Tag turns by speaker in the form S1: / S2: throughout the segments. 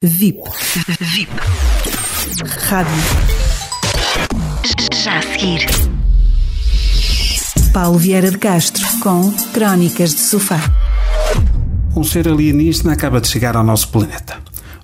S1: VIP. VIP. Rádio.
S2: Já a seguir.
S1: Paulo Vieira de Castro com Crónicas de Sofá.
S3: Um ser alienígena acaba de chegar ao nosso planeta.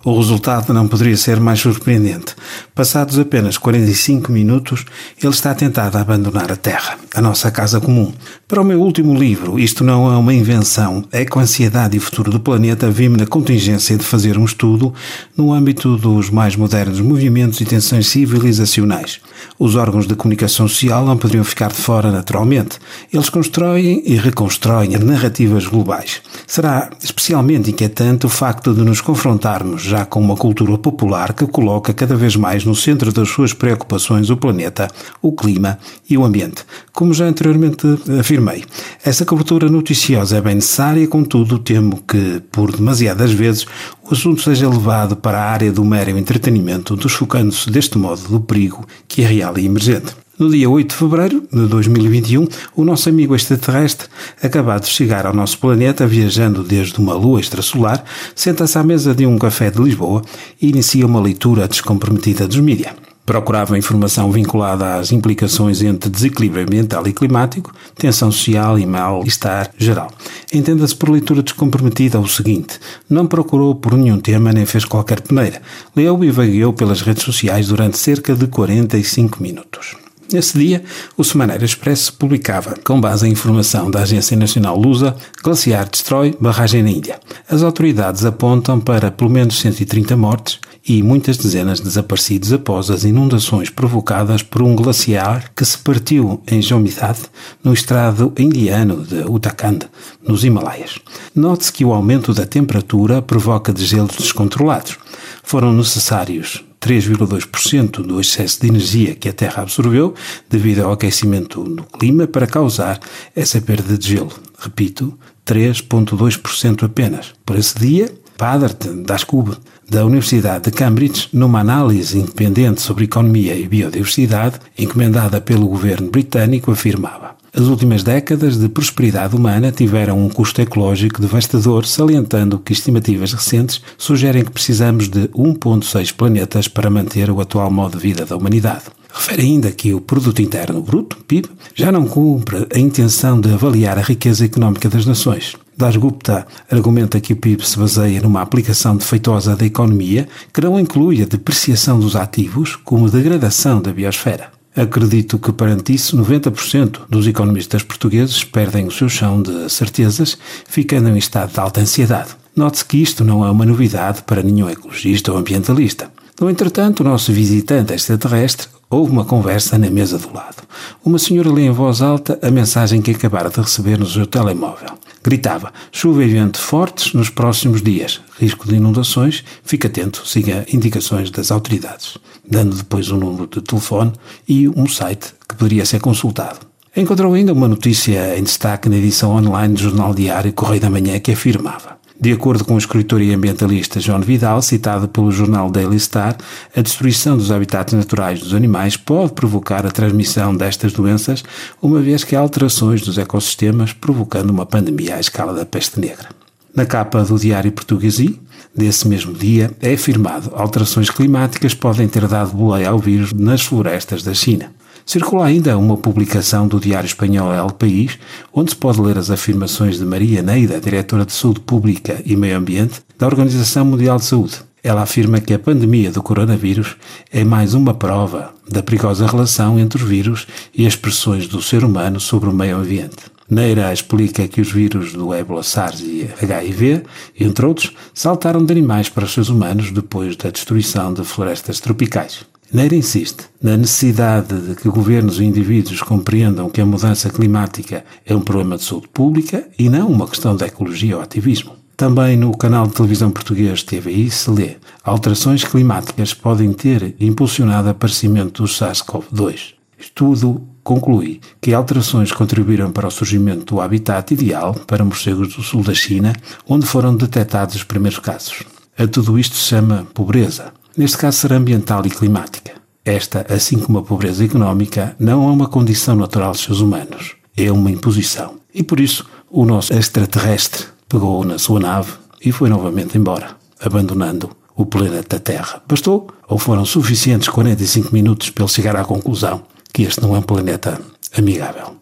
S3: O resultado não poderia ser mais surpreendente. Passados apenas 45 minutos, ele está tentado a abandonar a Terra, a nossa casa comum. Para o meu último livro, Isto Não é uma Invenção, é com a ansiedade e futuro do planeta, vi-me na contingência de fazer um estudo no âmbito dos mais modernos movimentos e tensões civilizacionais. Os órgãos de comunicação social não poderiam ficar de fora naturalmente. Eles constroem e reconstroem narrativas globais. Será especialmente inquietante o facto de nos confrontarmos já com uma cultura popular que coloca cada vez mais no centro das suas preocupações o planeta, o clima e o ambiente. Como já anteriormente afirmei, essa cobertura noticiosa é bem necessária, contudo, temo que, por demasiadas vezes, o assunto seja levado para a área do mero entretenimento, desfocando-se deste modo do perigo que é real e emergente. No dia 8 de fevereiro de 2021, o nosso amigo extraterrestre, acabado de chegar ao nosso planeta, viajando desde uma lua extrasolar, senta-se à mesa de um café de Lisboa e inicia uma leitura descomprometida dos mídia. Procurava informação vinculada às implicações entre desequilíbrio ambiental e climático, tensão social e mal-estar geral. Entenda-se por leitura descomprometida o seguinte: não procurou por nenhum tema nem fez qualquer peneira. Leu e vagueou pelas redes sociais durante cerca de 45 minutos. Nesse dia, o Semanário Expresso publicava, com base em informação da Agência Nacional Lusa, glaciar destrói barragem na ilha. As autoridades apontam para pelo menos 130 mortes e muitas dezenas de desaparecidos após as inundações provocadas por um glaciar que se partiu em Jomidade, no estrado indiano de Uttarakhand, nos Himalaias. Note-se que o aumento da temperatura provoca degelos descontrolados. Foram necessários 3,2% do excesso de energia que a Terra absorveu devido ao aquecimento do clima para causar essa perda de gelo. Repito, 3,2% apenas. Por esse dia, Padert Daskub, da Universidade de Cambridge, numa análise independente sobre economia e biodiversidade, encomendada pelo governo britânico, afirmava as últimas décadas de prosperidade humana tiveram um custo ecológico devastador, salientando que estimativas recentes sugerem que precisamos de 1,6 planetas para manter o atual modo de vida da humanidade. Refere ainda que o Produto Interno Bruto, PIB, já não cumpre a intenção de avaliar a riqueza económica das nações. Das Gupta argumenta que o PIB se baseia numa aplicação defeituosa da economia que não inclui a depreciação dos ativos como degradação da biosfera. Acredito que perante isso 90% dos economistas portugueses perdem o seu chão de certezas, ficando em estado de alta ansiedade. Note-se que isto não é uma novidade para nenhum ecologista ou ambientalista. No entretanto, o nosso visitante extraterrestre houve uma conversa na mesa do lado. Uma senhora lê em voz alta a mensagem que acabara de receber no seu telemóvel. Gritava: chuva e vento fortes nos próximos dias. Risco de inundações. Fique atento, siga indicações das autoridades. Dando depois um número de telefone e um site que poderia ser consultado. Encontrou ainda uma notícia em destaque na edição online do Jornal Diário Correio da Manhã que afirmava de acordo com o escritor e ambientalista João Vidal, citado pelo jornal Daily Star, a destruição dos habitats naturais dos animais pode provocar a transmissão destas doenças, uma vez que há alterações dos ecossistemas, provocando uma pandemia à escala da peste negra. Na capa do Diário Portuguesi, desse mesmo dia, é afirmado alterações climáticas podem ter dado boleia ao vírus nas florestas da China. Circula ainda uma publicação do diário espanhol El País, onde se pode ler as afirmações de Maria Neida, diretora de Saúde Pública e Meio Ambiente da Organização Mundial de Saúde. Ela afirma que a pandemia do coronavírus é mais uma prova da perigosa relação entre os vírus e as pressões do ser humano sobre o meio ambiente. Neira explica que os vírus do ébola, SARS e HIV, entre outros, saltaram de animais para os seres humanos depois da destruição de florestas tropicais. Neira insiste na necessidade de que governos e indivíduos compreendam que a mudança climática é um problema de saúde pública e não uma questão de ecologia ou ativismo. Também no canal de televisão português TVI se lê alterações climáticas podem ter impulsionado o aparecimento do SARS-CoV-2. Estudo conclui que alterações contribuíram para o surgimento do habitat ideal para morcegos do sul da China, onde foram detectados os primeiros casos. A tudo isto se chama pobreza. Neste caso será ambiental e climática. Esta, assim como a pobreza económica, não é uma condição natural dos seres humanos, é uma imposição. E por isso o nosso extraterrestre pegou na sua nave e foi novamente embora, abandonando o planeta Terra. Bastou ou foram suficientes 45 minutos para ele chegar à conclusão que este não é um planeta amigável?